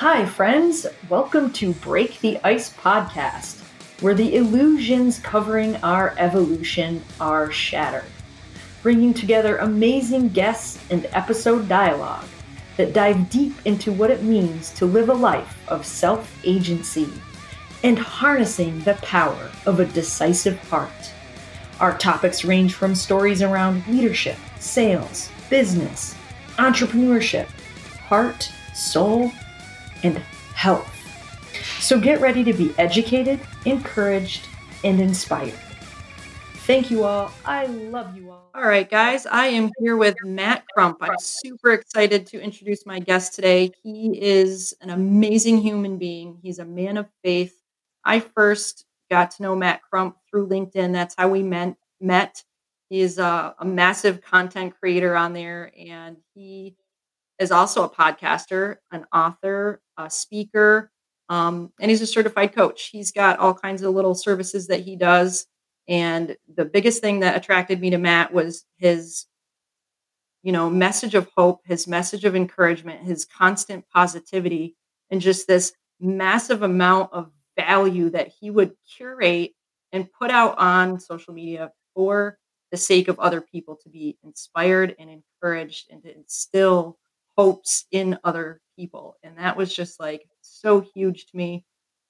Hi, friends. Welcome to Break the Ice podcast, where the illusions covering our evolution are shattered, bringing together amazing guests and episode dialogue that dive deep into what it means to live a life of self agency and harnessing the power of a decisive heart. Our topics range from stories around leadership, sales, business, entrepreneurship, heart, soul, and health. So get ready to be educated, encouraged, and inspired. Thank you all. I love you all. All right, guys, I am here with Matt Crump. I'm super excited to introduce my guest today. He is an amazing human being, he's a man of faith. I first got to know Matt Crump through LinkedIn. That's how we met. met. He's a, uh, a massive content creator on there, and he is also a podcaster, an author, a speaker, um, and he's a certified coach. He's got all kinds of little services that he does. And the biggest thing that attracted me to Matt was his, you know, message of hope, his message of encouragement, his constant positivity, and just this massive amount of value that he would curate and put out on social media for the sake of other people to be inspired and encouraged and to instill hopes in other people. And that was just like so huge to me.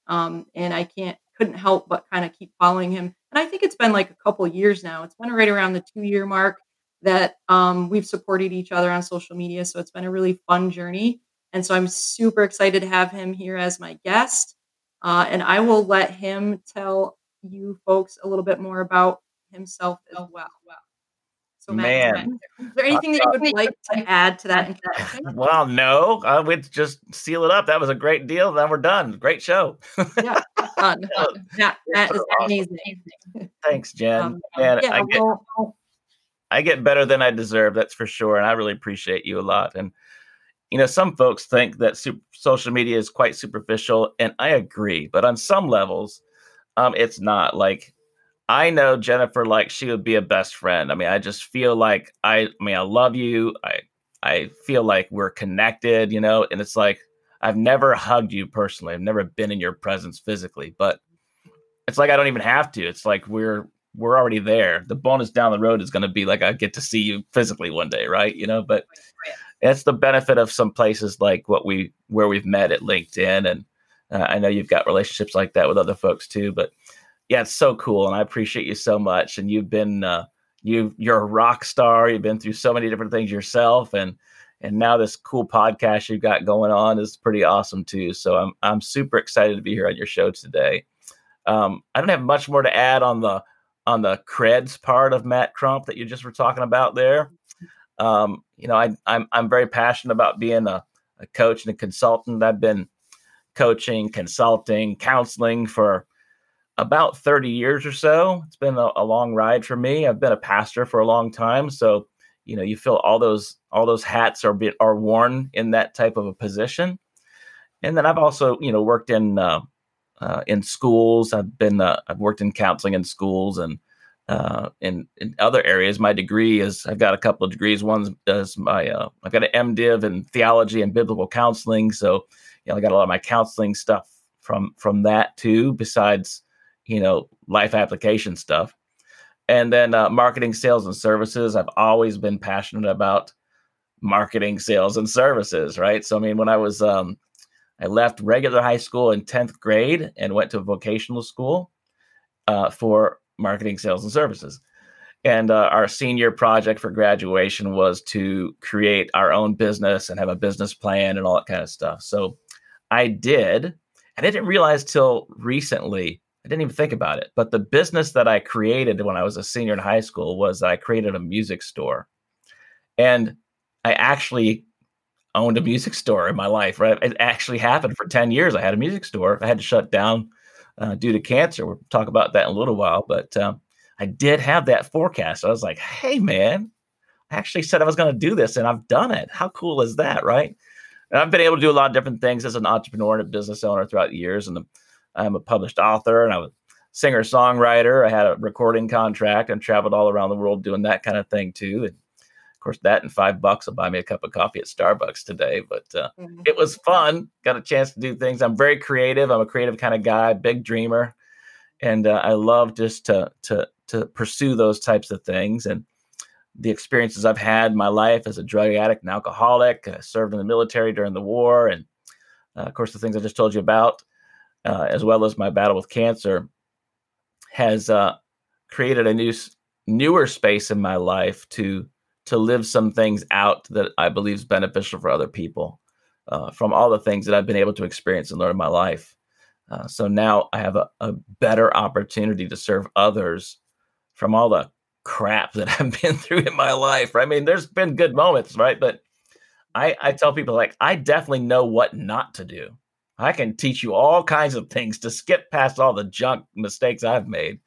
Um, and I can't couldn't help but kind of keep following him. And I think it's been like a couple years now. It's been right around the two year mark that um, we've supported each other on social media. So it's been a really fun journey. And so I'm super excited to have him here as my guest. Uh, and I will let him tell you folks a little bit more about himself as well. So, Man, is there anything that you would like to add to that? Well, no, I would just seal it up. That was a great deal. Then we're done. Great show. yeah, fun. That, that is amazing. Thanks, Jen. Um, Man, yeah, I get, well, I get better than I deserve. That's for sure, and I really appreciate you a lot. And you know, some folks think that super, social media is quite superficial, and I agree. But on some levels, um, it's not. Like I know Jennifer like she would be a best friend. I mean, I just feel like I, I mean, I love you. I I feel like we're connected, you know, and it's like I've never hugged you personally. I've never been in your presence physically, but it's like I don't even have to. It's like we're we're already there. The bonus down the road is going to be like I get to see you physically one day, right? You know, but it's the benefit of some places like what we where we've met at LinkedIn, and uh, I know you've got relationships like that with other folks too. But yeah, it's so cool, and I appreciate you so much. And you've been uh, you you're a rock star. You've been through so many different things yourself, and and now this cool podcast you've got going on is pretty awesome too. So I'm I'm super excited to be here on your show today. Um, I don't have much more to add on the on the creds part of Matt Crump that you just were talking about there. Um, you know, I, I'm I'm very passionate about being a, a coach and a consultant. I've been coaching, consulting, counseling for about 30 years or so. It's been a, a, long ride for me. I've been a pastor for a long time, so you know, you feel all those all those hats are be, are worn in that type of a position. And then I've also, you know, worked in uh, uh, in schools. I've been uh, I've worked in counseling in schools and uh, in in other areas. My degree is I've got a couple of degrees. One is my uh, I've got an MDiv in theology and biblical counseling. So you know, I got a lot of my counseling stuff from from that too. Besides you know, life application stuff. And then uh, marketing, sales, and services. I've always been passionate about marketing, sales, and services, right? So, I mean, when I was, um, I left regular high school in 10th grade and went to vocational school uh, for marketing, sales, and services. And uh, our senior project for graduation was to create our own business and have a business plan and all that kind of stuff. So I did. And I didn't realize till recently I didn't even think about it. But the business that I created when I was a senior in high school was I created a music store. And I actually owned a music store in my life, right? It actually happened for 10 years. I had a music store. I had to shut down uh, due to cancer. We'll talk about that in a little while. But um, I did have that forecast. I was like, hey, man, I actually said I was going to do this and I've done it. How cool is that, right? And I've been able to do a lot of different things as an entrepreneur and a business owner throughout the years. And the I'm a published author and I was singer songwriter. I had a recording contract and traveled all around the world doing that kind of thing too. And of course, that and five bucks will buy me a cup of coffee at Starbucks today. But uh, Mhm. it was fun. Got a chance to do things. I'm very creative. I'm a creative kind of guy, big dreamer, and uh, I love just to to to pursue those types of things. And the experiences I've had in my life as a drug addict and alcoholic, uh, served in the military during the war, and uh, of course the things I just told you about, uh, as well as my battle with cancer, has uh, created a new newer space in my life to to live some things out that I believe is beneficial for other people uh, from all the things that I've been able to experience and learn in my life. Uh, so now I have a, a better opportunity to serve others from all the crap that I've been through in my life. I mean, there's been good moments, right? But I, I tell people like I definitely know what not to do. I can teach you all kinds of things to skip past all the junk mistakes I've made.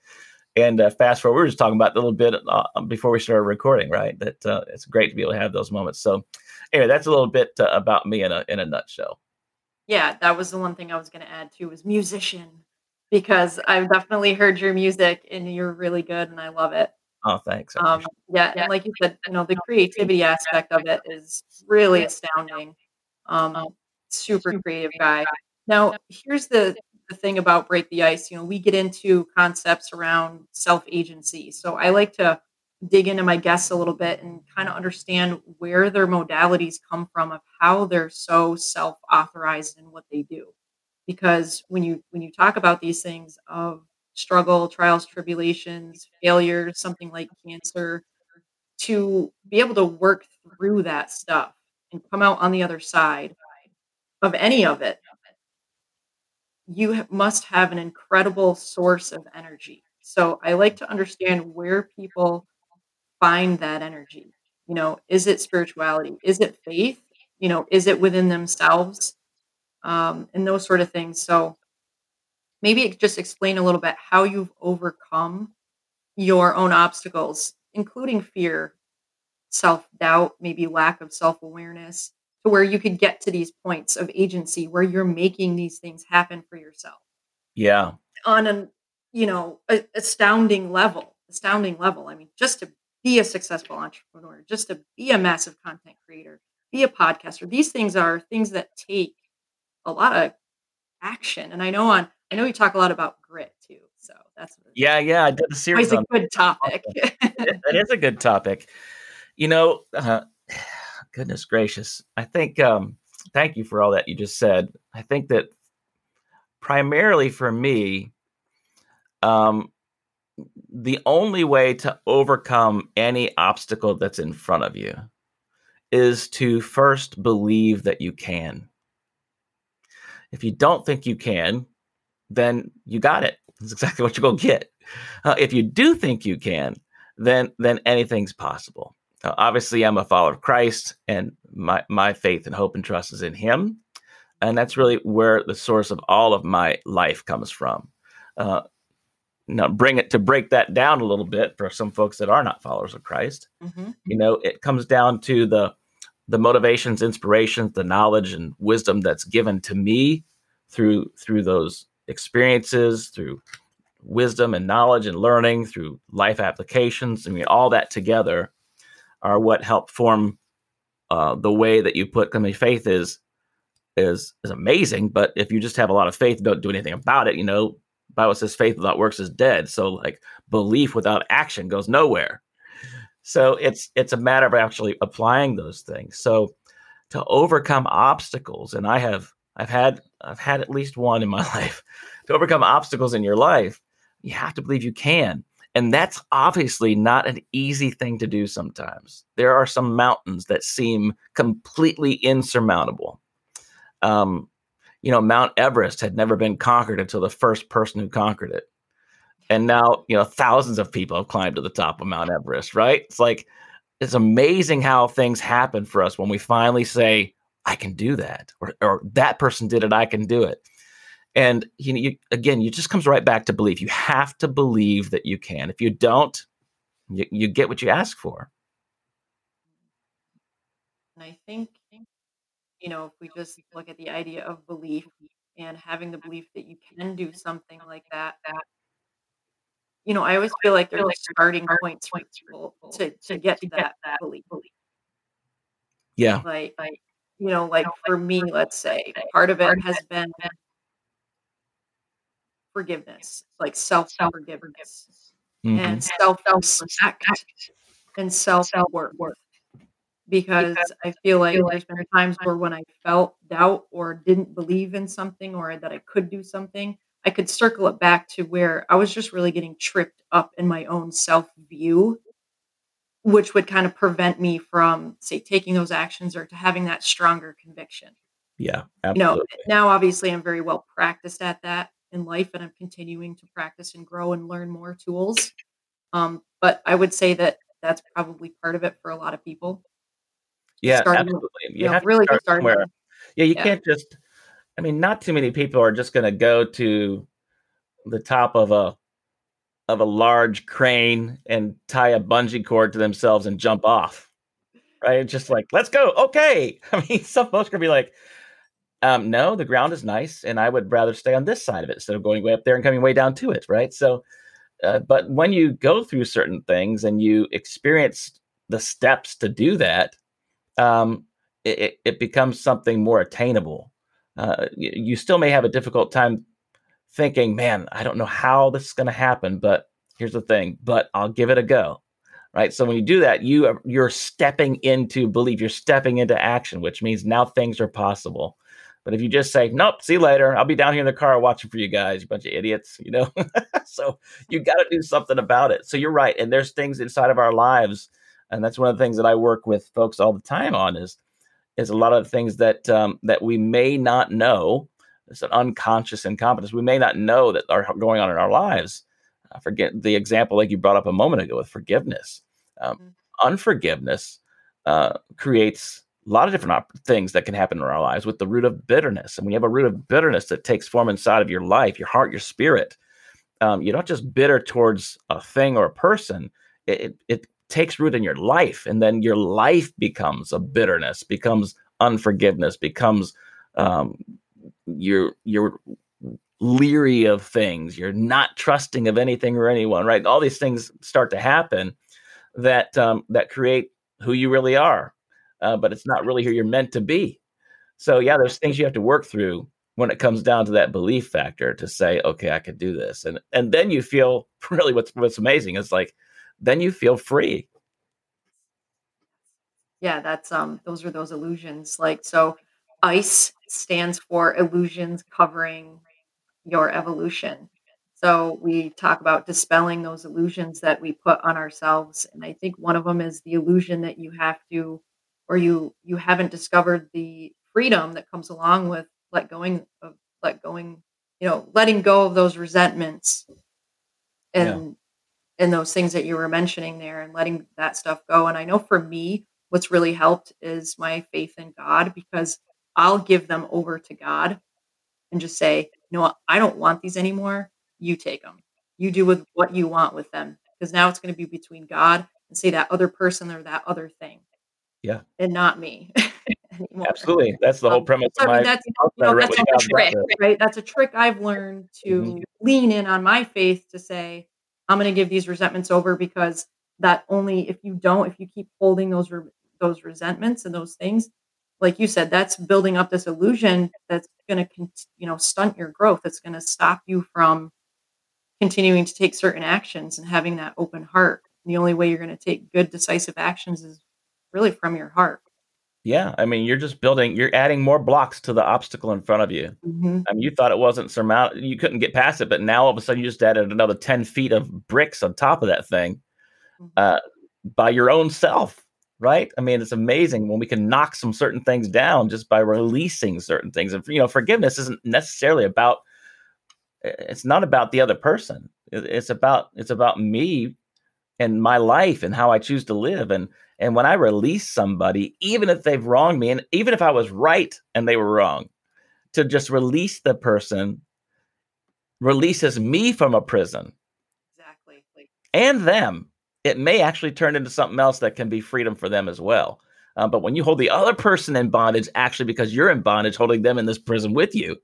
And uh, fast forward, we were just talking about a little bit uh, before we started recording, right? That uh, it's great to be able to have those moments. So, anyway, that's a little bit uh, about me in a in a nutshell. Yeah, that was the one thing I was going to add too was musician because I've definitely heard your music and you're really good and I love it. Oh, thanks. Um, yeah, and like you said, you know, the creativity aspect of it is really astounding. Um, super creative guy. Now, here's the the thing about break the ice. You know, we get into concepts around self agency. So I like to dig into my guests a little bit and kind of understand where their modalities come from of how they're so self authorized in what they do. Because when you when you talk about these things of struggle, trials, tribulations, failures, something like cancer, to be able to work through that stuff and come out on the other side of any of it, you must have an incredible source of energy. So I like to understand where people find that energy. You know, is it spirituality? Is it faith? You know, is it within themselves? Um, and those sort of things. So maybe just explain a little bit how you've overcome your own obstacles, including fear, self doubt, maybe lack of self awareness, to where you could get to these points of agency where you're making these things happen for yourself Yeah. on an you know a, astounding level astounding level i mean just to be a successful entrepreneur just to be a massive content creator be a podcaster these things are things that take a lot of action and i know on i know you talk a lot about grit too so that's Yeah, yeah. I did a series always a good topic it. It is a good topic. You know, uh, goodness gracious. I think um thank you for all that you just said. I think that primarily for me um the only way to overcome any obstacle that's in front of you is to first believe that you can. If you don't think you can, then you got it. That's exactly what you're going to get. Uh, if you do think you can, then then anything's possible. Uh, obviously, I'm a follower of Christ, and my my faith and hope and trust is in Him, and that's really where the source of all of my life comes from. Uh, now, bring it to break that down a little bit for some folks that are not followers of Christ. Mhm. You know, it comes down to the the motivations, inspirations, the knowledge and wisdom that's given to me through through those experiences, through wisdom and knowledge and learning, through life applications. I mean, all that together are what help form uh, the way that you put. I mean, faith is is is amazing, but if you just have a lot of faith, don't do anything about it. You know, Bible says faith without works is dead. So like belief without action goes nowhere. So it's it's a matter of actually applying those things. So to overcome obstacles, and I have I've had I've had at least one in my life. To overcome obstacles in your life, you have to believe you can. And that's obviously not an easy thing to do sometimes. There are some mountains that seem completely insurmountable. Um, you know, Mount Everest had never been conquered until the first person who conquered it. And now, you know, thousands of people have climbed to the top of Mount Everest, right? It's like, it's amazing how things happen for us when we finally say, I can do that, or, or that person did it, I can do it. And you you, again, it just comes right back to belief. You have to believe that you can. If you don't, you, you get what you ask for. and i think you know if we just look at the idea of belief and having the belief that you can do something like that that you know i always feel like there's starting points for people to, to get to that, that belief Yeah. Like, like you know, like for me, let's say part of it has been forgiveness, like self forgiveness mm-hmm. and self respect and self worth. Because I feel like there's been times where when I felt doubt or didn't believe in something or that I could do something, I could circle it back to where I was just really getting tripped up in my own self view which would kind of prevent me from say taking those actions or to having that stronger conviction yeah absolutely. you know now obviously i'm very well practiced at that in life and i'm continuing to practice and grow and learn more tools um, but i would say that that's probably part of it for a lot of people yeah starting, absolutely you, you know, have really to start somewhere. yeah you yeah. can't just i mean not too many people are just going to go to the top of a of a large crane and tie a bungee cord to themselves and jump off. Right? Just like, let's go. Okay. I mean, some folks are gonna be like, um, no, the ground is nice, and I would rather stay on this side of it instead of going way up there and coming way down to it, right? So, uh, but when you go through certain things and you experience the steps to do that, um, it, it becomes something more attainable. Uh, you still may have a difficult time thinking, man, I don't know how this is going to happen, but here's the thing, but I'll give it a go. Right. So when you do that, you are, you're stepping into belief, you're stepping into action, which means now things are possible. But if you just say, nope, see you later, I'll be down here in the car watching for you guys, you bunch of idiots, you know? so you got to do something about it. So you're right. And there's things inside of our lives. And that's one of the things that I work with folks all the time on is, is a lot of things that, um, that we may not know it's an unconscious incompetence. We may not know that are going on in our lives. I forget the example like you brought up a moment ago with forgiveness. Um, mm-hmm. Unforgiveness uh, creates a lot of different op- things that can happen in our lives with the root of bitterness. And when you have a root of bitterness that takes form inside of your life, your heart, your spirit, um, you're not just bitter towards a thing or a person. It, it, it takes root in your life, and then your life becomes a bitterness, becomes unforgiveness, becomes um, you're you're leery of things you're not trusting of anything or anyone right all these things start to happen that um, that create who you really are uh, but it's not really who you're meant to be. So yeah there's things you have to work through when it comes down to that belief factor to say okay i could do this. And and then you feel really what's what's amazing is like then you feel free. Yeah that's um those are those illusions. Like so ice stands for illusions covering your evolution. So we talk about dispelling those illusions that we put on ourselves and I think one of them is the illusion that you have to or you you haven't discovered the freedom that comes along with let going of let going, you know, letting go of those resentments and yeah. and those things that you were mentioning there and letting that stuff go and I know for me what's really helped is my faith in God because I'll give them over to God and just say, "No, I don't want these anymore. You take them. You do with what you want with them." Because now it's going to be between God and say that other person or that other thing. Yeah. And not me. anymore. Absolutely. That's the whole um, premise. So, I mean, that's, you know, that's a trick, right? That's a trick I've learned to mm-hmm. lean in on my faith to say, I'm going to give these resentments over because that only if you don't, if you keep holding those re- those resentments and those things, like you said, that's building up this illusion that's going to, you know, stunt your growth. It's going to stop you from continuing to take certain actions and having that open heart. The only way you're going to take good, decisive actions is really from your heart. Yeah, I mean, you're just building, you're adding more blocks to the obstacle in front of you. Mm-hmm. I mean, you thought it wasn't surmountable, you couldn't get past it, but now all of a sudden you just added another 10 feet of bricks on top of that thing mm-hmm. uh, by your own self right? I mean, it's amazing when we can knock some certain things down just by releasing certain things. And you know, forgiveness isn't necessarily about it's not about the other person. It's about it's about me and my life and how I choose to live. And and when I release somebody, even if they've wronged me, and even if I was right and they were wrong, to just release the person releases me from a prison. Exactly. And them it may actually turn into something else that can be freedom for them as well. Um, but when you hold the other person in bondage, actually because you're in bondage, holding them in this prison with you,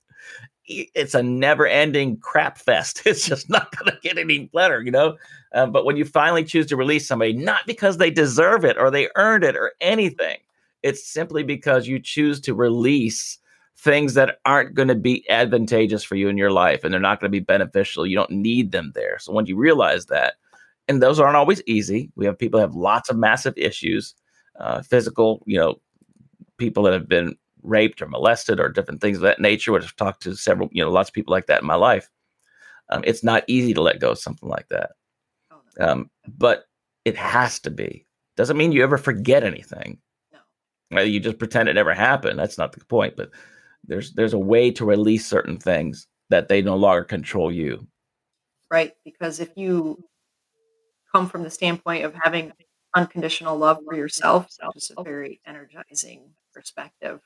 it's a never-ending crap fest. It's just not going to get any better, you know. Um, but when you finally choose to release somebody, not because they deserve it or they earned it or anything, It's simply because you choose to release things that aren't going to be advantageous for you in your life and they're not going to be beneficial. You don't need them there. So when you realize that, and those aren't always easy, we have people have lots of massive issues, uh, physical, you know, people that have been raped or molested or different things of that nature. Which I've talked to several, you know, lots of people like that in my life. Um, it's not easy to let go of something like that, oh, um, but it has to be. Doesn't mean you ever forget anything. No. You just pretend it never happened. That's not the point. But there's there's a way to release certain things that they no longer control you. Right, because if you come from the standpoint of having unconditional love for yourself, is a very energizing perspective.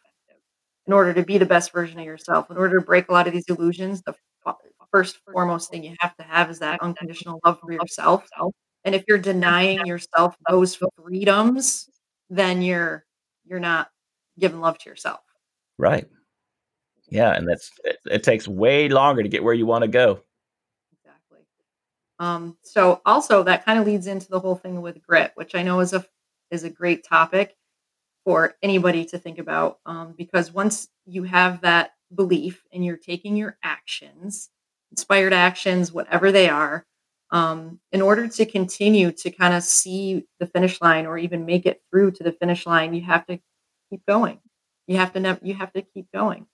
In order to be the best version of yourself, in order to break a lot of these illusions, the first foremost thing you have to have is that unconditional love for yourself. And if you're denying yourself those freedoms, then you're you're not giving love to yourself. Right. Yeah, and that's it, it takes way longer to get where you want to go. Exactly. Um, so also that kind of leads into the whole thing with grit, which I know is a is a great topic for anybody to think about um, because once you have that belief and you're taking your actions, inspired actions, whatever they are, um, in order to continue to kind of see the finish line or even make it through to the finish line, you have to keep going. You have to never. You have to keep going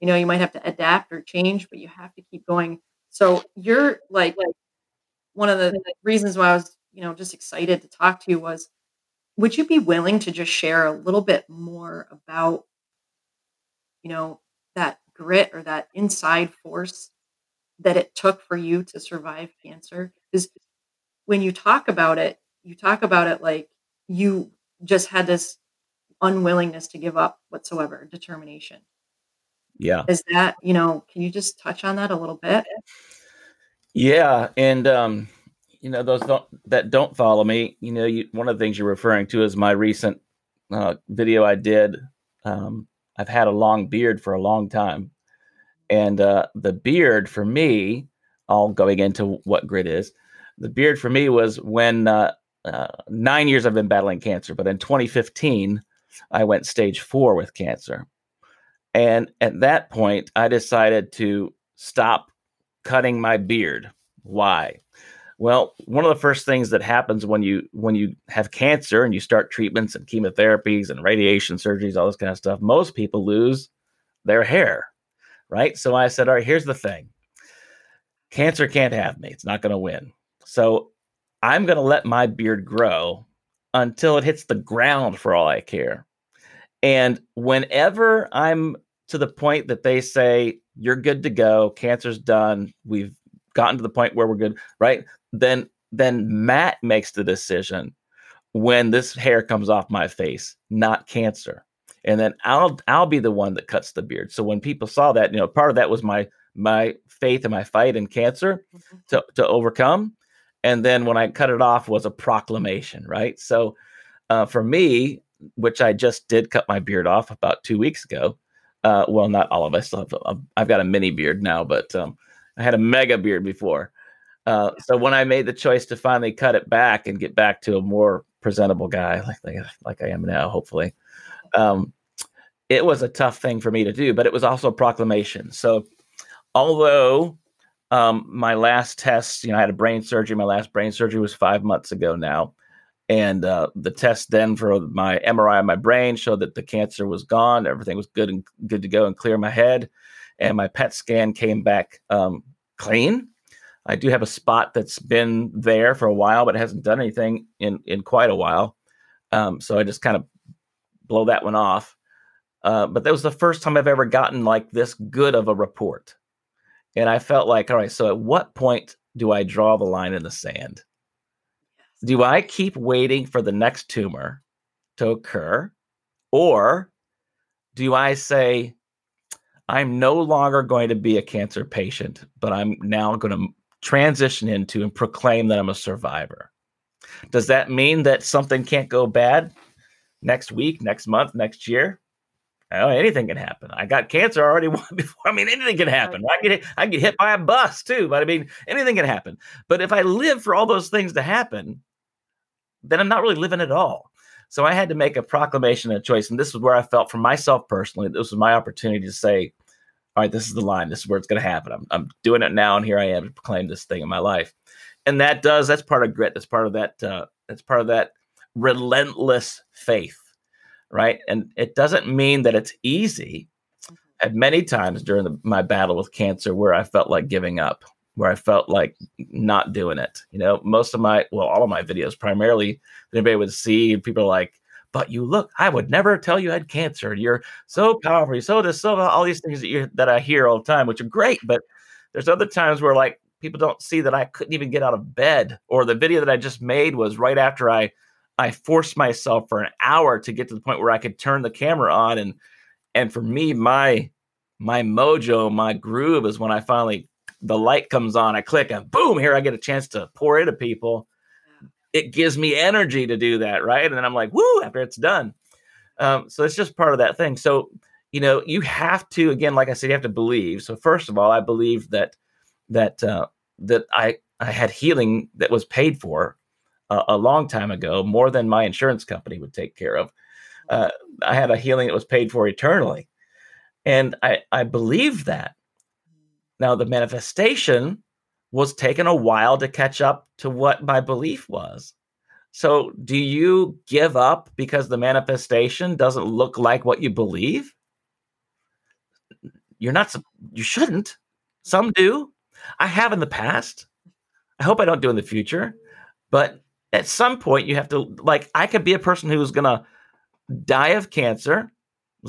you know you might have to adapt or change but you have to keep going so you're like, like one of the reasons why i was you know just excited to talk to you was would you be willing to just share a little bit more about you know that grit or that inside force that it took for you to survive cancer because when you talk about it you talk about it like you just had this unwillingness to give up whatsoever determination yeah. Is that, you know, can you just touch on that a little bit? Yeah. And, um, you know, those don't, that don't follow me, you know, you, one of the things you're referring to is my recent uh, video I did. Um, I've had a long beard for a long time. And uh, the beard for me, all going into what grit is, the beard for me was when uh, uh, nine years I've been battling cancer, but in 2015, I went stage four with cancer. And at that point, I decided to stop cutting my beard. Why? Well, one of the first things that happens when you when you have cancer and you start treatments and chemotherapies and radiation surgeries, all this kind of stuff, most people lose their hair, right? So I said, all right, here's the thing. Cancer can't have me. It's not going to win. So I'm going to let my beard grow until it hits the ground for all I care. And whenever I'm to the point that they say you're good to go, cancer's done, we've gotten to the point where we're good, right? Then then Matt makes the decision when this hair comes off my face, not cancer. And then I'll I'll be the one that cuts the beard. So when people saw that, you know, part of that was my my faith and my fight in cancer mm-hmm. to to overcome. And then when I cut it off was a proclamation, right? So uh, for me, which I just did cut my beard off about two weeks ago, uh, well, not all of us. Have, I've got a mini beard now, but um, I had a mega beard before. Uh, so when I made the choice to finally cut it back and get back to a more presentable guy, like like, like I am now, hopefully, um, it was a tough thing for me to do. But it was also a proclamation. So although um, my last test, you know, I had a brain surgery. My last brain surgery was five months ago now. And uh, the test then for my MRI of my brain showed that the cancer was gone. Everything was good and good to go and clear my head. And my PET scan came back um, clean. I do have a spot that's been there for a while, but it hasn't done anything in in quite a while. Um, so I just kind of blow that one off. Uh, but that was the first time I've ever gotten like this good of a report. And I felt like, all right, so at what point do I draw the line in the sand? do I keep waiting for the next tumor to occur? Or do I say, I'm no longer going to be a cancer patient, but I'm now going to transition into and proclaim that I'm a survivor? Does that mean that something can't go bad next week, next month, next year? Oh, anything can happen. I got cancer already before. I mean, anything can happen. I get I get hit by a bus too, but I mean, anything can happen. But if I live for all those things to happen, then I'm not really living at all. So I had to make a proclamation a choice. And this is where I felt for myself personally, this was my opportunity to say, all right, this is the line. This is where it's going to happen. I'm, I'm doing it now. And here I am to proclaim this thing in my life. And that does, that's part of grit. That's part of that, uh, that's part of that relentless faith. Right. And it doesn't mean that it's easy. At mm-hmm. many times during the, my battle with cancer where I felt like giving up, where I felt like not doing it. You know, most of my, well, all of my videos primarily anybody would see, people are like, but you look, I would never tell you had cancer. You're so powerful. You're so this, so all these things that you that I hear all the time, which are great. But there's other times where like people don't see that I couldn't even get out of bed, or the video that I just made was right after I I forced myself for an hour to get to the point where I could turn the camera on and and for me my my mojo, my groove is when I finally the light comes on, I click and boom, here I get a chance to pour into people. It gives me energy to do that, right? And then I'm like, woo, after it's done. Um, so it's just part of that thing. So, you know, you have to, again, like I said, you have to believe. So first of all, I believe that that uh, that I I had healing that was paid for uh, a long time ago, more than my insurance company would take care of. Uh, I had a healing that was paid for eternally, and I I believe that. Now, the manifestation was taking a while to catch up to what my belief was. So, do you give up because the manifestation doesn't look like what you believe? You're not, you shouldn't. Some do. I have in the past. I hope I don't do in the future. But at some point, you have to, like, I could be a person who's going to die of cancer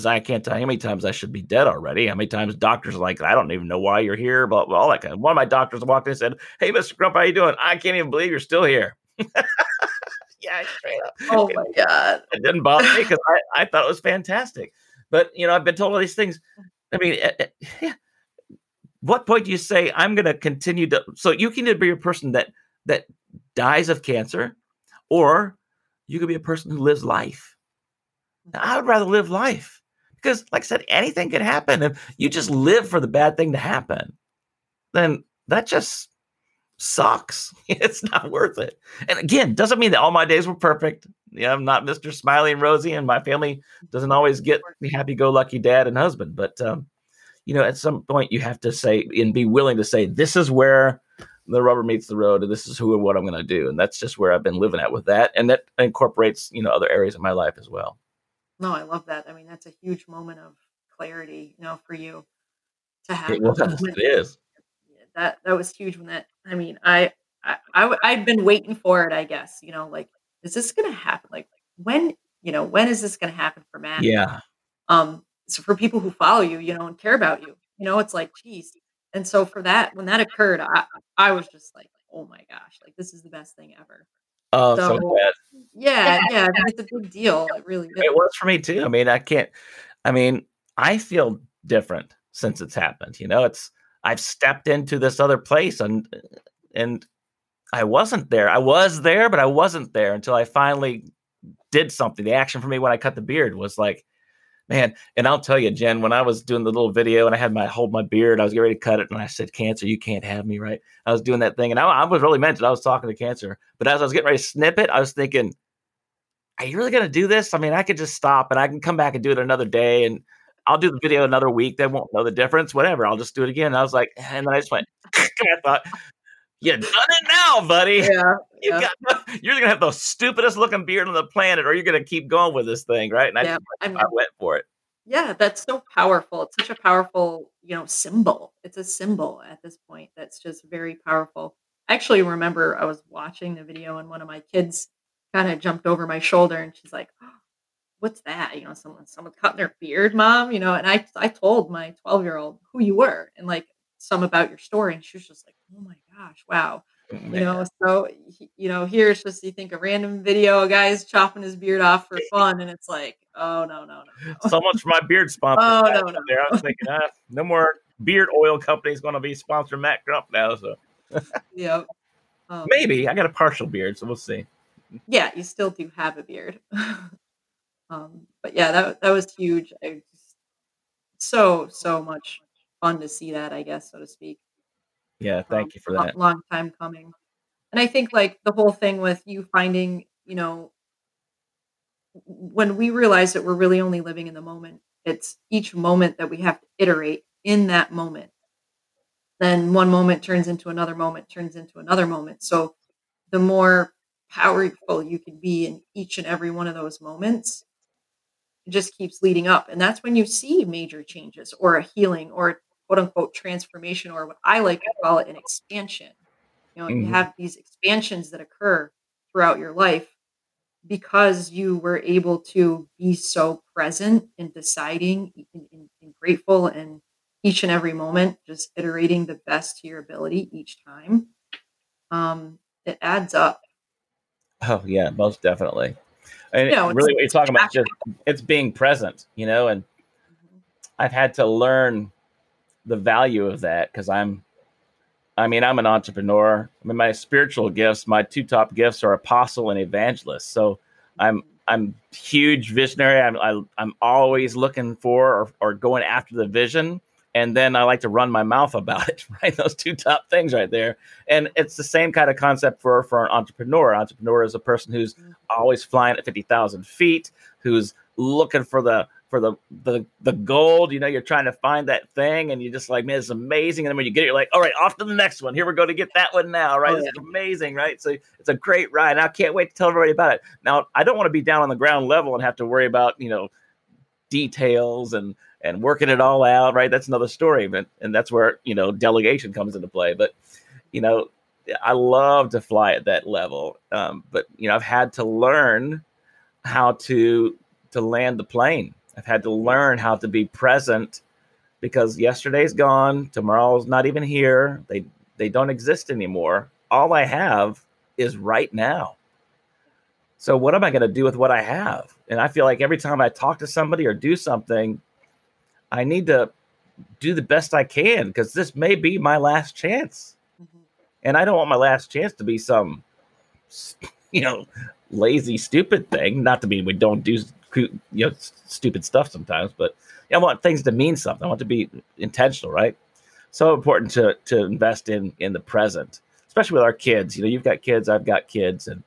I can't tell you how many times I should be dead already. How many times doctors are like, I don't even know why you're here, but all that kind of. One of my doctors walked in and said, "Hey, Mr. Crump, how are you doing? I can't even believe you're still here." yeah, straight up. Oh my god, it didn't bother me because I, I thought it was fantastic. But you know, I've been told all these things. I mean, yeah. Eh, eh, what point do you say I'm going to continue to? So you can either be a person that that dies of cancer, or you could be a person who lives life. Now, I would rather live life because, like I said, anything could happen. If you just live for the bad thing to happen, then that just sucks. it's not worth it. And again, doesn't mean that all my days were perfect. Yeah, I'm not Mr. Smiley and Rosy, and my family doesn't always get the happy-go-lucky dad and husband. But um, you know, at some point, you have to say and be willing to say, "This is where the rubber meets the road, and this is who and what I'm going to do." And that's just where I've been living at with that, and that incorporates you know other areas of my life as well. No, I love that. I mean, that's a huge moment of clarity, you know, for you to have. It was. It is. That that was huge when that. I mean, I I, I I've been waiting for it. I guess you know, like, is this going to happen? Like, when you know, when is this going to happen for Matt? Yeah. Um. So for people who follow you, you know, and care about you, you know, it's like, geez. And so for that, when that occurred, I I was just like, oh my gosh, like this is the best thing ever. Oh, so, so yeah, yeah, it's a big deal. It really is. It was for me too. I mean, I can't. I mean, I feel different since it's happened. You know, it's I've stepped into this other place and and I wasn't there. I was there, but I wasn't there until I finally did something. The action for me when I cut the beard was like, man. And I'll tell you, Jen, when I was doing the little video and I had my hold my beard, I was getting ready to cut it, and I said, "Cancer, you can't have me." Right? I was doing that thing, and I, I was really meant it. I was talking to Cancer, but as I was getting ready to snip it, I was thinking, "Are you really going to do this? I mean, I could just stop and I can come back and do it another day, and I'll do the video another week. They won't know the difference. Whatever. I'll just do it again." And I was like, and then I just went. I thought, you done it now, buddy. Yeah, you yeah. got you're gonna have the stupidest looking beard on the planet, or you're gonna keep going with this thing, right? And I, yeah, I, mean, I went for it. Yeah, that's so powerful. It's such a powerful, you know, symbol. It's a symbol at this point that's just very powerful. I actually remember I was watching the video and one of my kids kind of jumped over my shoulder and she's like, oh, "What's that?" You know, someone someone cutting their beard, mom. You know, and I I told my twelve year old who you were and like some about your story, and she was just like, "Oh my gosh, wow." Oh, you know, so you know, here it's just you think a random video, a guy's chopping his beard off for fun, and it's like, oh no, no, no. no. so much for my beard sponsor. oh no, no, there. I was thinking, ah, no more beard oil companies going to be sponsoring Matt Crump now. So, yep. Um, Maybe I got a partial beard, so we'll see. Yeah, you still do have a beard. um, but yeah, that that was huge. I just, so so much fun to see that, I guess, so to speak. Yeah, thank um, you for that. Long time coming. And I think like the whole thing with you finding, you know, when we realize that we're really only living in the moment, it's each moment that we have to iterate in that moment. Then one moment turns into another moment, turns into another moment. So the more powerful you can be in each and every one of those moments, it just keeps leading up. And that's when you see major changes or a healing or quote unquote transformation or what I like to call it an expansion. You know, mm-hmm. you have these expansions that occur throughout your life because you were able to be so present in deciding and, grateful and each and every moment, just iterating the best to your ability each time. Um, it adds up. Oh yeah, most definitely. And you know, really, what you're talking about just it's being present, you know. And mm-hmm. I've had to learn the value of that because I'm I mean, I'm an entrepreneur. I mean, my spiritual gifts, my two top gifts are apostle and evangelist. So I'm I'm huge visionary. I'm I, am i am always looking for or, or going after the vision, and then I like to run my mouth about it. Right, those two top things right there. And it's the same kind of concept for for an entrepreneur. An entrepreneur is a person who's mm-hmm. always flying at fifty thousand feet, who's looking for the for the the the gold. You know, you're trying to find that thing, and you're just like, man, it's amazing. And then when you get it, you're like, all right, off to the next one. Here we go to get that one now, right? Oh, yeah. It's amazing, right? So it's a great ride. I can't wait to tell everybody about it. Now, I don't want to be down on the ground level and have to worry about you know details and and working it all out, right? That's another story, but and that's where you know delegation comes into play. But you know, I love to fly at that level, um, but you know, I've had to learn how to to land the plane I've had to learn how to be present because yesterday's gone, tomorrow's not even here. They they don't exist anymore. All I have is right now. So what am I going to do with what I have? And I feel like every time I talk to somebody or do something, I need to do the best I can because this may be my last chance. Mm-hmm. And I don't want my last chance to be some, you know, lazy, stupid thing. Not to be we don't do you know stupid stuff sometimes, but I want things to mean something. I want to be intentional, right? So important to to invest in in the present, especially with our kids. You know, you've got kids, I've got kids, and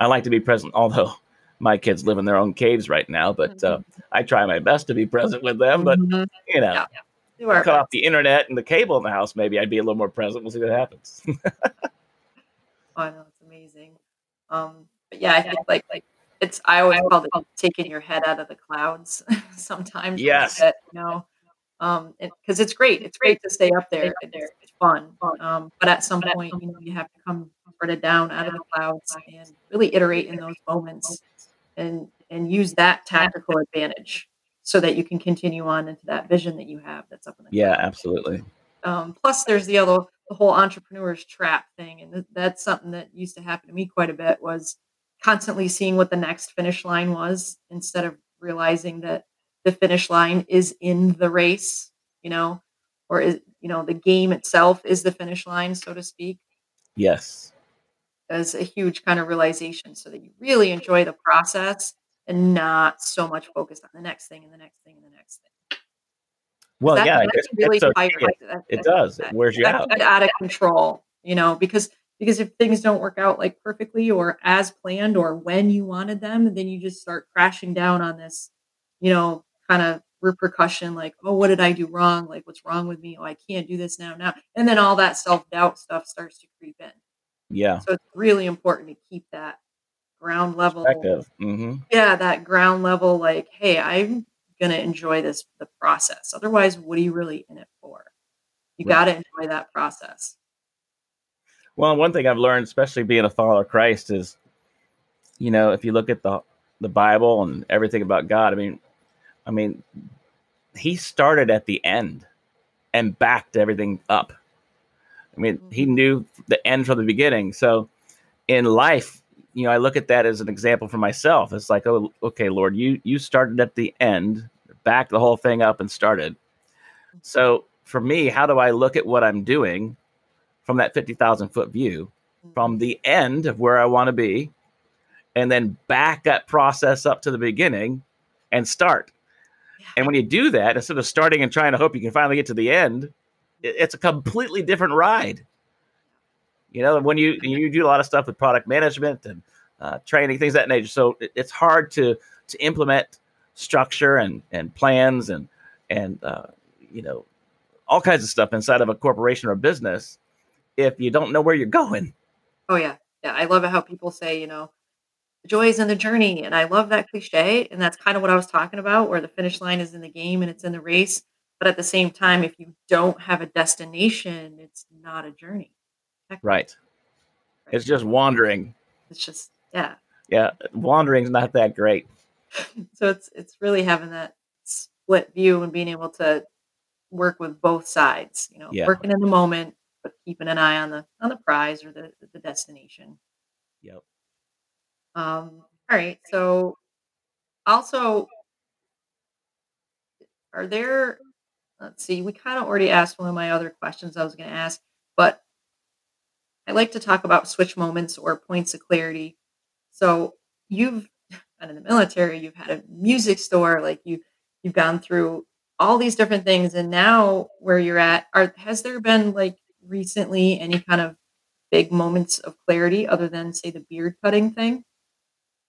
I like to be present. Although my kids live in their own caves right now, but uh, mm-hmm. I try my best to be present with them. But mm-hmm. you know. Yeah, yeah. cut off the internet and the cable in the house, maybe I'd be a little more present. We'll see what happens. I know it's amazing. Um, but yeah, I think like like it's I always call it taking your head out of the clouds sometimes. Yes. Bit, you know, um, because it, it's great. It's great to stay up there. It's, it's fun. Um, but at some point, you know, you have to come sort of down out of the clouds and really iterate in those moments and and use that tactical advantage so that you can continue on into that vision that you have that's up in the yeah absolutely um, plus there's the other the whole entrepreneur's trap thing and that's something that used to happen to me quite a bit was constantly seeing what the next finish line was instead of realizing that the finish line is in the race, you know, or is, you know, the game itself is the finish line, so to speak. Yes. As a huge kind of realization so that you really enjoy the process and not so much focused on the next thing and the next thing and the next thing. Well, yeah, really it, it, it does. It wears you out. Out of control, you know, because because if things don't work out like perfectly or as planned or when you wanted them then you just start crashing down on this you know kind of repercussion like oh what did i do wrong? Like what's wrong with me? Oh i can't do this now now and then all that self-doubt stuff starts to creep in. Yeah. So it's really important to keep that ground level mm-hmm. yeah that ground level like hey i'm gonna enjoy this the process. Otherwise what are you really in it for? You right. got to enjoy that process well, one thing I've learned, especially being a follower of Christ, is you know if you look at the the Bible and everything about God, I mean, I mean, He started at the end and backed everything up. I mean, He mm-hmm. knew the end from the beginning. So in life, you know, I look at that as an example for myself. It's like, oh, okay, Lord, you you started at the end, backed the whole thing up, and started. So for me, how do I look at what I'm doing from that 50,000 foot view from mm-hmm. the end of where I want to be and then back that process up to the beginning and start. Yeah. And when you do that, instead of starting and trying to hope you can finally get to the end, it's a completely different ride. You know, when you you do a lot of stuff with product management and uh, training, things that nature. So it, it's hard to to implement structure and and plans and and uh, you know all kinds of stuff inside of a corporation or a business if you don't know where you're going. Oh yeah, yeah. I love it how people say, you know, joy is in the journey, and I love that cliche, and that's kind of what I was talking about, where the finish line is in the game and it's in the race. But at the same time, if you don't have a destination, it's not a journey. Right. right. It's just wandering. It's just yeah. Yeah, wandering's not that great. so it's it's really having that split view and being able to work with both sides. You know, yeah. working in the moment, but keeping an eye on the on the prize or the the destination. Yep. Um. All right. So, also, are there? Let's see. We kind of already asked one of my other questions I was going to ask, but I like to talk about switch moments or points of clarity. So you've been in the military, you've had a music store, like you you've gone through all these different things and now where you're at are has there been like recently any kind of big moments of clarity other than say the beard cutting thing?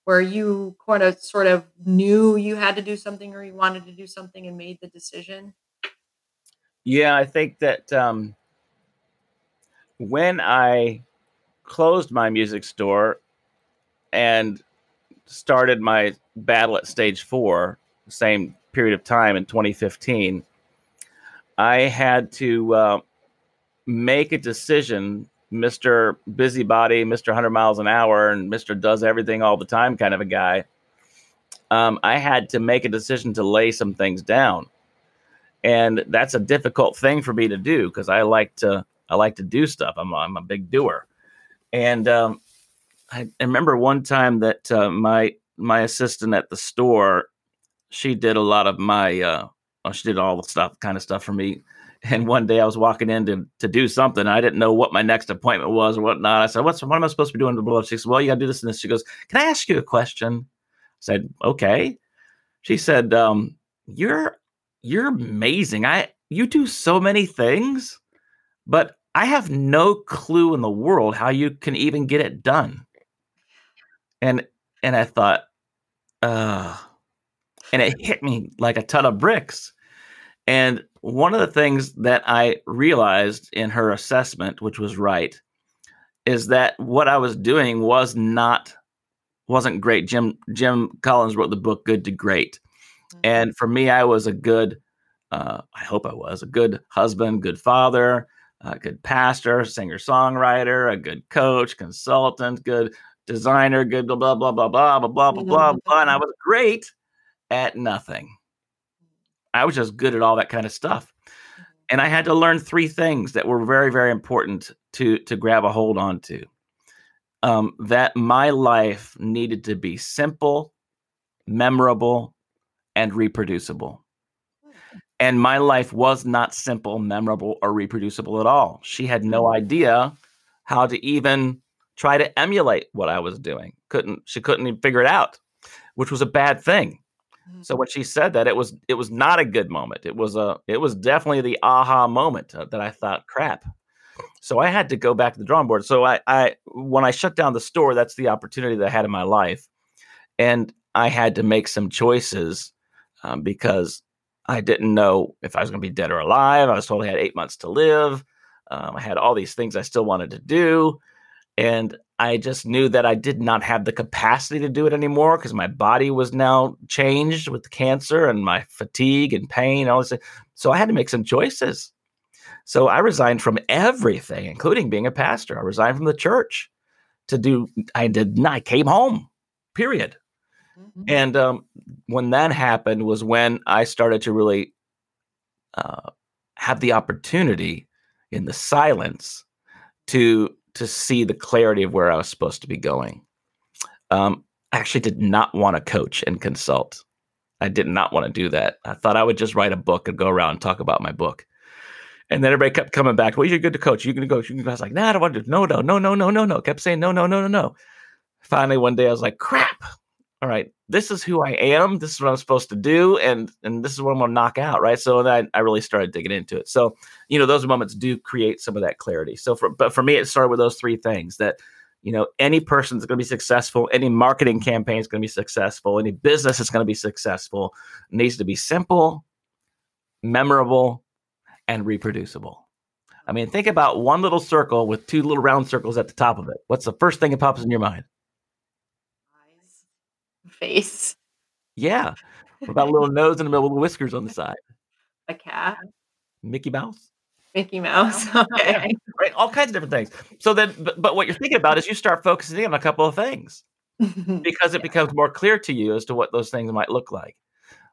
Where you kind of sort of knew you had to do something or you wanted to do something and made the decision? Yeah i think that um when i closed my music store and started my battle at stage four same period of time in 2015, I had to uh, make a decision. Mr. Busybody, Mr. 100 miles an hour, and Mr. Does everything all the time kind of a guy. Um, I had to make a decision to lay some things down, and that's a difficult thing for me to do because I like to I like to do stuff. I'm a, I'm a big doer, and um, I, I, remember one time that uh, my my assistant at the store she did a lot of my uh she did all the stuff kind of stuff for me and one day I was walking in to, to do something. I didn't know what my next appointment was or whatnot. I said, What's what am I supposed to be doing? She said, Well, you gotta do this and this. She goes, Can I ask you a question? I said, Okay. She said, um, you're you're amazing. I you do so many things, but I have no clue in the world how you can even get it done. And and I thought, uh and it hit me like a ton of bricks. And one of the things that I realized in her assessment, which was right, is that what I was doing was not wasn't great. Jim Jim Collins wrote the book Good to Great, mm-hmm. and for me, I was a good. Uh, I hope I was a good husband, good father, a good pastor, singer songwriter, a good coach, consultant, good designer, good blah blah blah blah blah blah blah blah blah blah, and I was great at nothing. I was just good at all that kind of stuff. Mm-hmm. And I had to learn three things that were very, very important to to grab a hold onto. Um, that my life needed to be simple, memorable, and reproducible. Hmm. And my life was not simple, memorable, or reproducible at all. She had no hmm. idea how to even try to emulate what I was doing. Couldn't she couldn't even figure it out, which was a bad thing. So when she said that, it was it was not a good moment. It was a it was definitely the aha moment uh, that I thought, crap. So I had to go back to the drawing board. So I, I when I shut down the store, that's the opportunity that I had in my life, and I had to make some choices um, because I didn't know if I was going to be dead or alive. I was told I had eight months to live. Um, I had all these things I still wanted to do, and I just knew that I did not have the capacity to do it anymore because my body was now changed with cancer and my fatigue and pain. all this. So I had to make some choices. So I resigned from everything, including being a pastor. I resigned from the church to do. I did not. I came home. Period. Mm-hmm. And um, when that happened was when I started to really uh, have the opportunity in the silence to to see the clarity of where I was supposed to be going. Um, I actually did not want to coach and consult. I did not want to do that. I thought I would just write a book and go around and talk about my book. And then everybody kept coming back. Well, you're good to coach. You're going to coach. You can. I was like, nah, I don't want to. No, no, no, no, no, no, no. Kept saying no, no, no, no, no. Finally, one day I was like, crap. All right, this is who I am. This is what I'm supposed to do, and and this is what I'm going to knock out. Right. So then I, I really started digging into it. So you know, those moments do create some of that clarity. So for but for me, it started with those three things that you know, any person that's going to be successful, any marketing campaign is going to be successful, any business is going to be successful needs to be simple, memorable, and reproducible. I mean, think about one little circle with two little round circles at the top of it. What's the first thing that pops in your mind? Face. Yeah. About a little nose in the middle with whiskers on the side? A cat. Mickey Mouse. Mickey Mouse. Okay. right. All kinds of different things. So then, but, but what you're thinking about is you start focusing on a couple of things because it yeah. becomes more clear to you as to what those things might look like.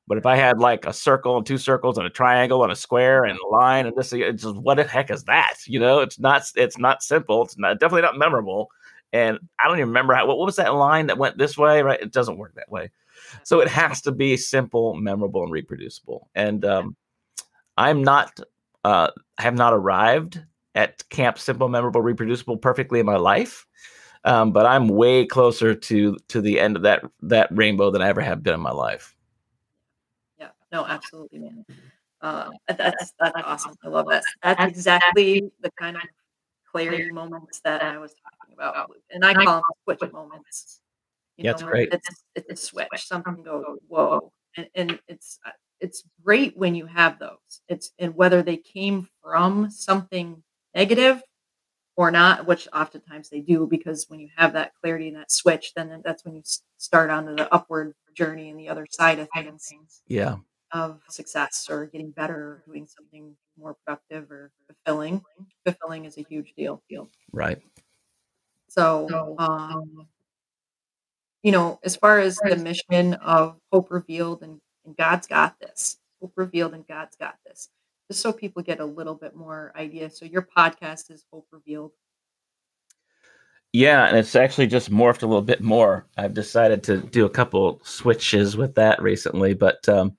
But if I had like a circle and two circles and a triangle and a square and a line and this, it's just what the heck is that? You know, it's not it's not simple. It's not definitely not memorable. And I don't even remember how, what, what was that line that went this way, right? It doesn't work that way. So it has to be simple, memorable, and reproducible. And um, I'm not, uh, have not arrived at camp simple, memorable, reproducible perfectly in my life. Um, but I'm way closer to to the end of that that rainbow than I ever have been in my life. Yeah, no, absolutely, man. Uh, that's that's awesome. I love that. That's exactly the kind of clarity moments that I was talking about, and I call them switch moments. You yeah, know, great. It's, it's a switch. Something goes whoa, and, and it's uh, it's great when you have those. It's and whether they came from something negative or not, which oftentimes they do, because when you have that clarity and that switch, then that's when you start on the upward journey and the other side of things. Yeah of success or getting better or doing something more productive or fulfilling. Fulfilling is a huge deal. deal. Right. So, um, you know, as far as the mission of Hope Revealed and, and God's got this, Hope Revealed and God's got this, just so people get a little bit more idea. So, your podcast is Hope Revealed. Yeah, and it's actually just morphed a little bit more. I've decided to do a couple switches with that recently, but um,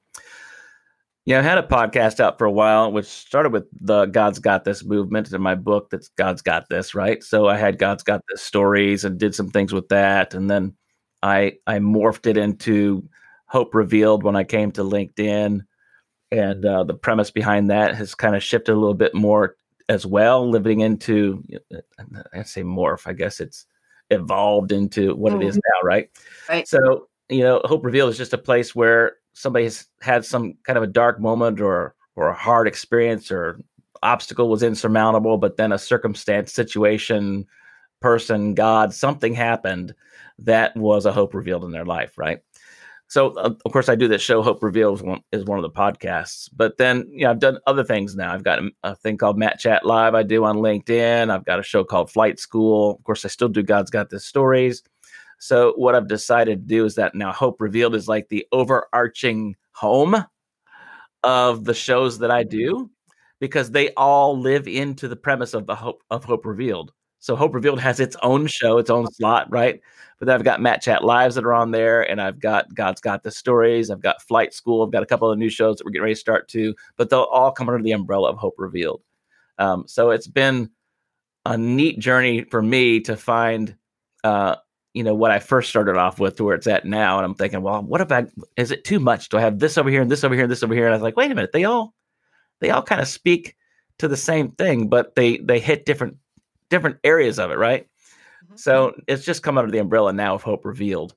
yeah, I had a podcast out for a while, which started with the God's Got This movement in my book that's God's Got This, right? So I had God's Got This stories and did some things with that. And then I I morphed it into Hope Revealed when I came to LinkedIn. And uh, the premise behind that has kind of shifted a little bit more as well, living into, I say morph, I guess it's evolved into what mm-hmm. it is mm-hmm. now, right? Right. So, you know, Hope Revealed is just a place where somebody's had some kind of a dark moment or or a hard experience or obstacle was insurmountable, but then a circumstance, situation, person, God, something happened that was a hope revealed in their life, right? So, uh, of course, I do this show. Hope Revealed is one, is one of the podcasts, but then you know I've done other things now. I've got a thing called Matt Chat Live. I do on LinkedIn. I've got a show called Flight School. Of course, I still do God's Got This Stories. So what I've decided to do is that now Hope Revealed is like the overarching home of the shows that I do because they all live into the premise of the hope of Hope Revealed. So Hope Revealed has its own show, its own slot, right? But then I've got Matt Chat Lives that are on there, and I've got God's Got the Stories. I've got Flight School. I've got a couple of new shows that we're getting ready to start too, but they'll all come under the umbrella of Hope Revealed. Um, so it's been a neat journey for me to find uh, you know what I first started off with to where it's at now, and I'm thinking, well, what if I is it too much? Do I have this over here and this over here and this over here? And I was like, wait a minute, they all they all kind of speak to the same thing, but they they hit different different areas of it, right? Mm-hmm. So it's just come under the umbrella now of Hope Revealed.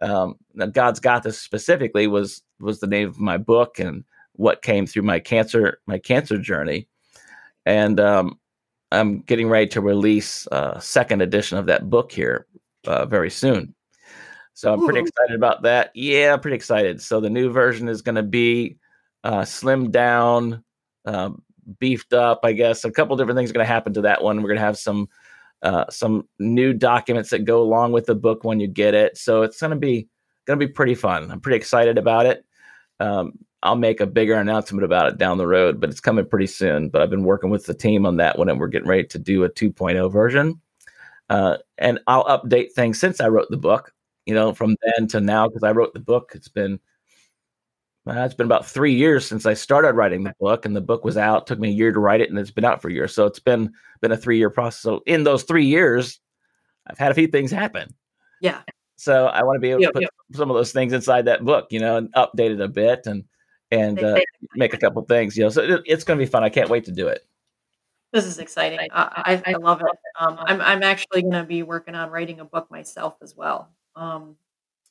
Um, now God's got this specifically was was the name of my book and what came through my cancer my cancer journey, and um, I'm getting ready to release a second edition of that book here uh, very soon. So I'm pretty excited about that. Yeah, pretty excited. So the new version is going to be uh, slimmed down, uh, beefed up. I guess a couple different things are going to happen to that one. We're going to have some uh, some new documents that go along with the book when you get it. So it's going to be going to be pretty fun. I'm pretty excited about it. Um, I'll make a bigger announcement about it down the road, but it's coming pretty soon. But I've been working with the team on that one, and we're getting ready to do a 2.0 version. Uh, and I'll update things since I wrote the book. You know, from then to now, because I wrote the book, it's been uh, it's been about three years since I started writing the book, and the book was out. It took me a year to write it, and it's been out for a year. So it's been been a three year process. So in those three years, I've had a few things happen. Yeah. So I want to be able to put some of those things inside that book, you know, and update it a bit and and uh, make a couple things, you know. So it, it's going to be fun. I can't wait to do it. This is exciting. I, I, I love it. Um, I'm I'm actually going to be working on writing a book myself as well. Um,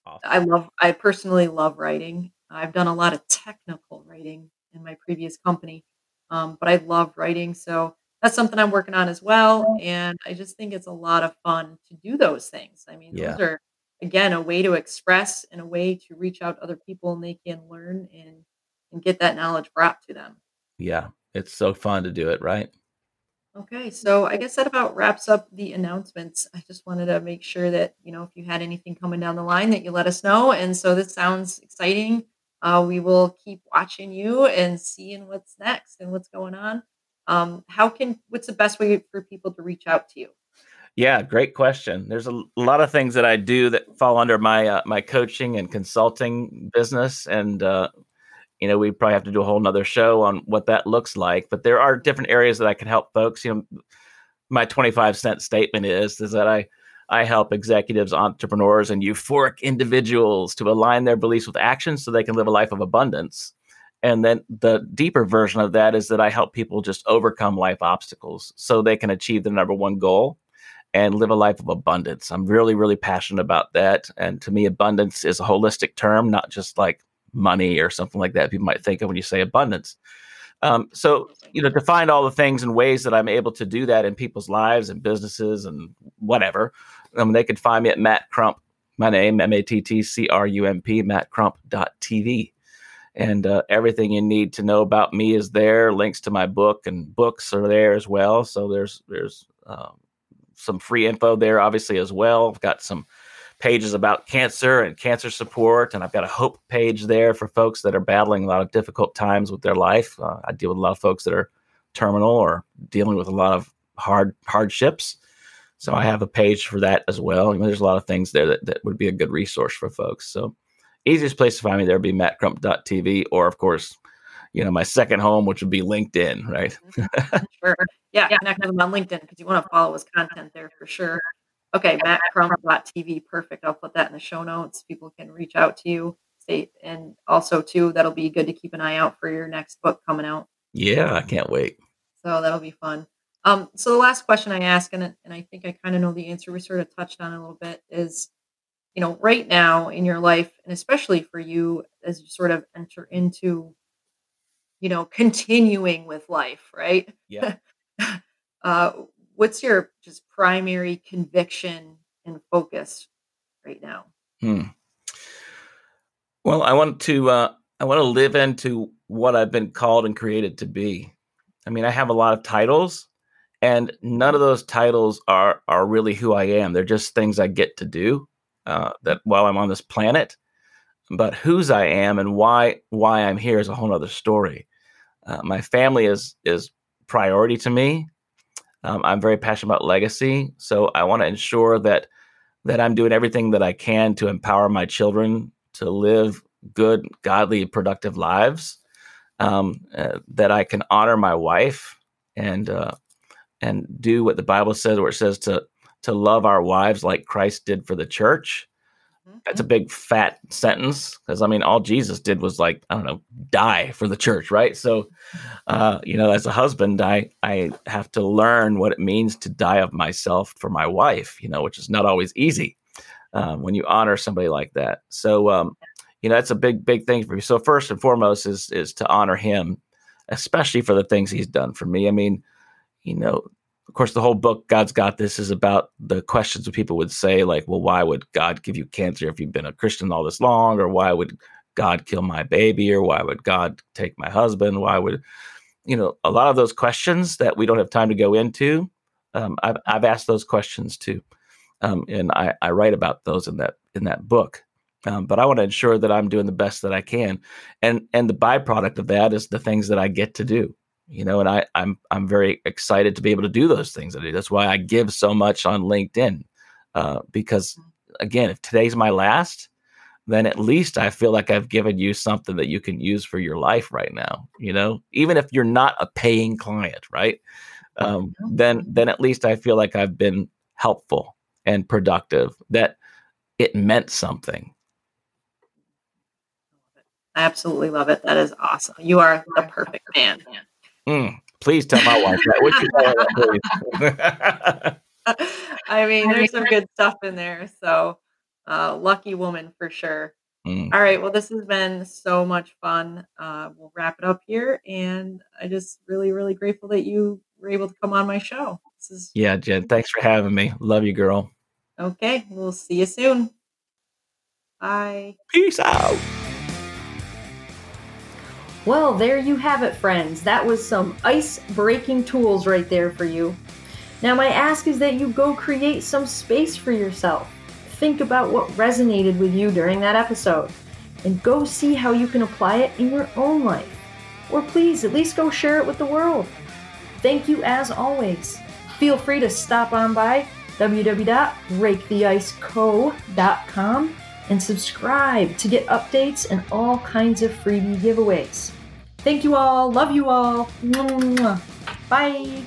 awesome. I love. I personally love writing. I've done a lot of technical writing in my previous company, um, but I love writing. So that's something I'm working on as well. And I just think it's a lot of fun to do those things. I mean, yeah. those are again a way to express and a way to reach out to other people and they can learn and and get that knowledge brought to them. Yeah, it's so fun to do it, right? Okay, so I guess that about wraps up the announcements. I just wanted to make sure that, you know, if you had anything coming down the line that you let us know. And so this sounds exciting. Uh, we will keep watching you and seeing what's next and what's going on. Um, how can, what's the best way for people to reach out to you? Yeah, great question. There's a lot of things that I do that fall under my uh, my coaching and consulting business, and uh, you know, we probably have to do a whole nother show on what that looks like. But there are different areas that I can help folks. You know, my 25 cent statement is is that I I help executives, entrepreneurs, and euphoric individuals to align their beliefs with actions so they can live a life of abundance. And then the deeper version of that is that I help people just overcome life obstacles so they can achieve their number one goal and live a life of abundance. I'm really, really passionate about that. And to me, abundance is a holistic term, not just like money or something like that people might think of when you say abundance. Um, so, you know, to find all the things and ways that I'm able to do that in people's lives and businesses and whatever, um, they could find me at Matt Crump, my name, M A T T C R U M P, mattcrump.tv. And uh, everything you need to know about me is there. Links to my book and books are there as well. So there's there's um, some free info there, obviously as well. I've got some pages about cancer and cancer support. And I've got a hope page there for folks that are battling a lot of difficult times with their life. Uh, I deal with a lot of folks that are terminal or dealing with a lot of hard hardships. So I have a page for that as well. I mean, there's a lot of things there that, that would be a good resource for folks. So easiest place to find me there would be mattcrump.tv or of course, you know, my second home, which would be LinkedIn, right? Mm-hmm. sure. Yeah, connect with them on LinkedIn because you want to follow his content there for sure. Okay, Matt TV. Perfect. I'll put that in the show notes. People can reach out to you. State and also too, that'll be good to keep an eye out for your next book coming out. Yeah, I can't wait. So that'll be fun. Um, so the last question I ask, and and I think I kind of know the answer. We sort of touched on a little bit. Is you know right now in your life, and especially for you as you sort of enter into, you know, continuing with life, right? Yeah. uh, what's your just primary conviction and focus right now? Hmm. Well, I want to uh, I want to live into what I've been called and created to be. I mean, I have a lot of titles, and none of those titles are are really who I am. They're just things I get to do uh, that while I'm on this planet. But whose I am and why why I'm here is a whole other story. Uh, my family is is priority to me. Um, I'm very passionate about legacy, so I want to ensure that that I'm doing everything that I can to empower my children to live good, godly, productive lives. Um, uh, that I can honor my wife and uh, and do what the Bible says, where it says to to love our wives like Christ did for the church. That's a big fat sentence because I mean, all Jesus did was like I don't know, die for the church, right? So, uh, you know, as a husband, I I have to learn what it means to die of myself for my wife, you know, which is not always easy um, when you honor somebody like that. So, um, you know, that's a big big thing for me. So first and foremost is is to honor him, especially for the things he's done for me. I mean, you know, of course, the whole book, God's Got This, is about the questions that people would say, like, well, why would God give you cancer if you've been a Christian all this long? Or why would God kill my baby? Or why would God take my husband? Why would, you know, a lot of those questions that we don't have time to go into. Um, I've, I've asked those questions too. Um, and I, I write about those in that in that book. Um, but I want to ensure that I'm doing the best that I can, and and the byproduct of that is the things that I get to do you know and i i'm i'm very excited to be able to do those things I do. that's why i give so much on linkedin uh, because mm. again if today's my last then at least i feel like i've given you something that you can use for your life right now you know even if you're not a paying client right um, then then at least i feel like i've been helpful and productive that it meant something I absolutely love it. That is awesome. You are the perfect man. Mm. Please tell my wife that. I mean, there's some good stuff in there. So, uh, lucky woman for sure. Mm. All right. Well, this has been so much fun. Uh, we'll wrap it up here. And I just really, really grateful that you were able to come on my show. This is yeah, Jen. Thanks for having me. Love you, girl. Okay. We'll see you soon. Bye. Peace out. Well, there you have it, friends. That was some ice breaking tools right there for you. Now, my ask is that you go create some space for yourself think about what resonated with you during that episode and go see how you can apply it in your own life. Or please, at least go share it with the world. Thank you as always. Feel free to stop on by www.breaktheiceco.com and subscribe to get updates and all kinds of freebie giveaways. Thank you all. Love you all. Bye.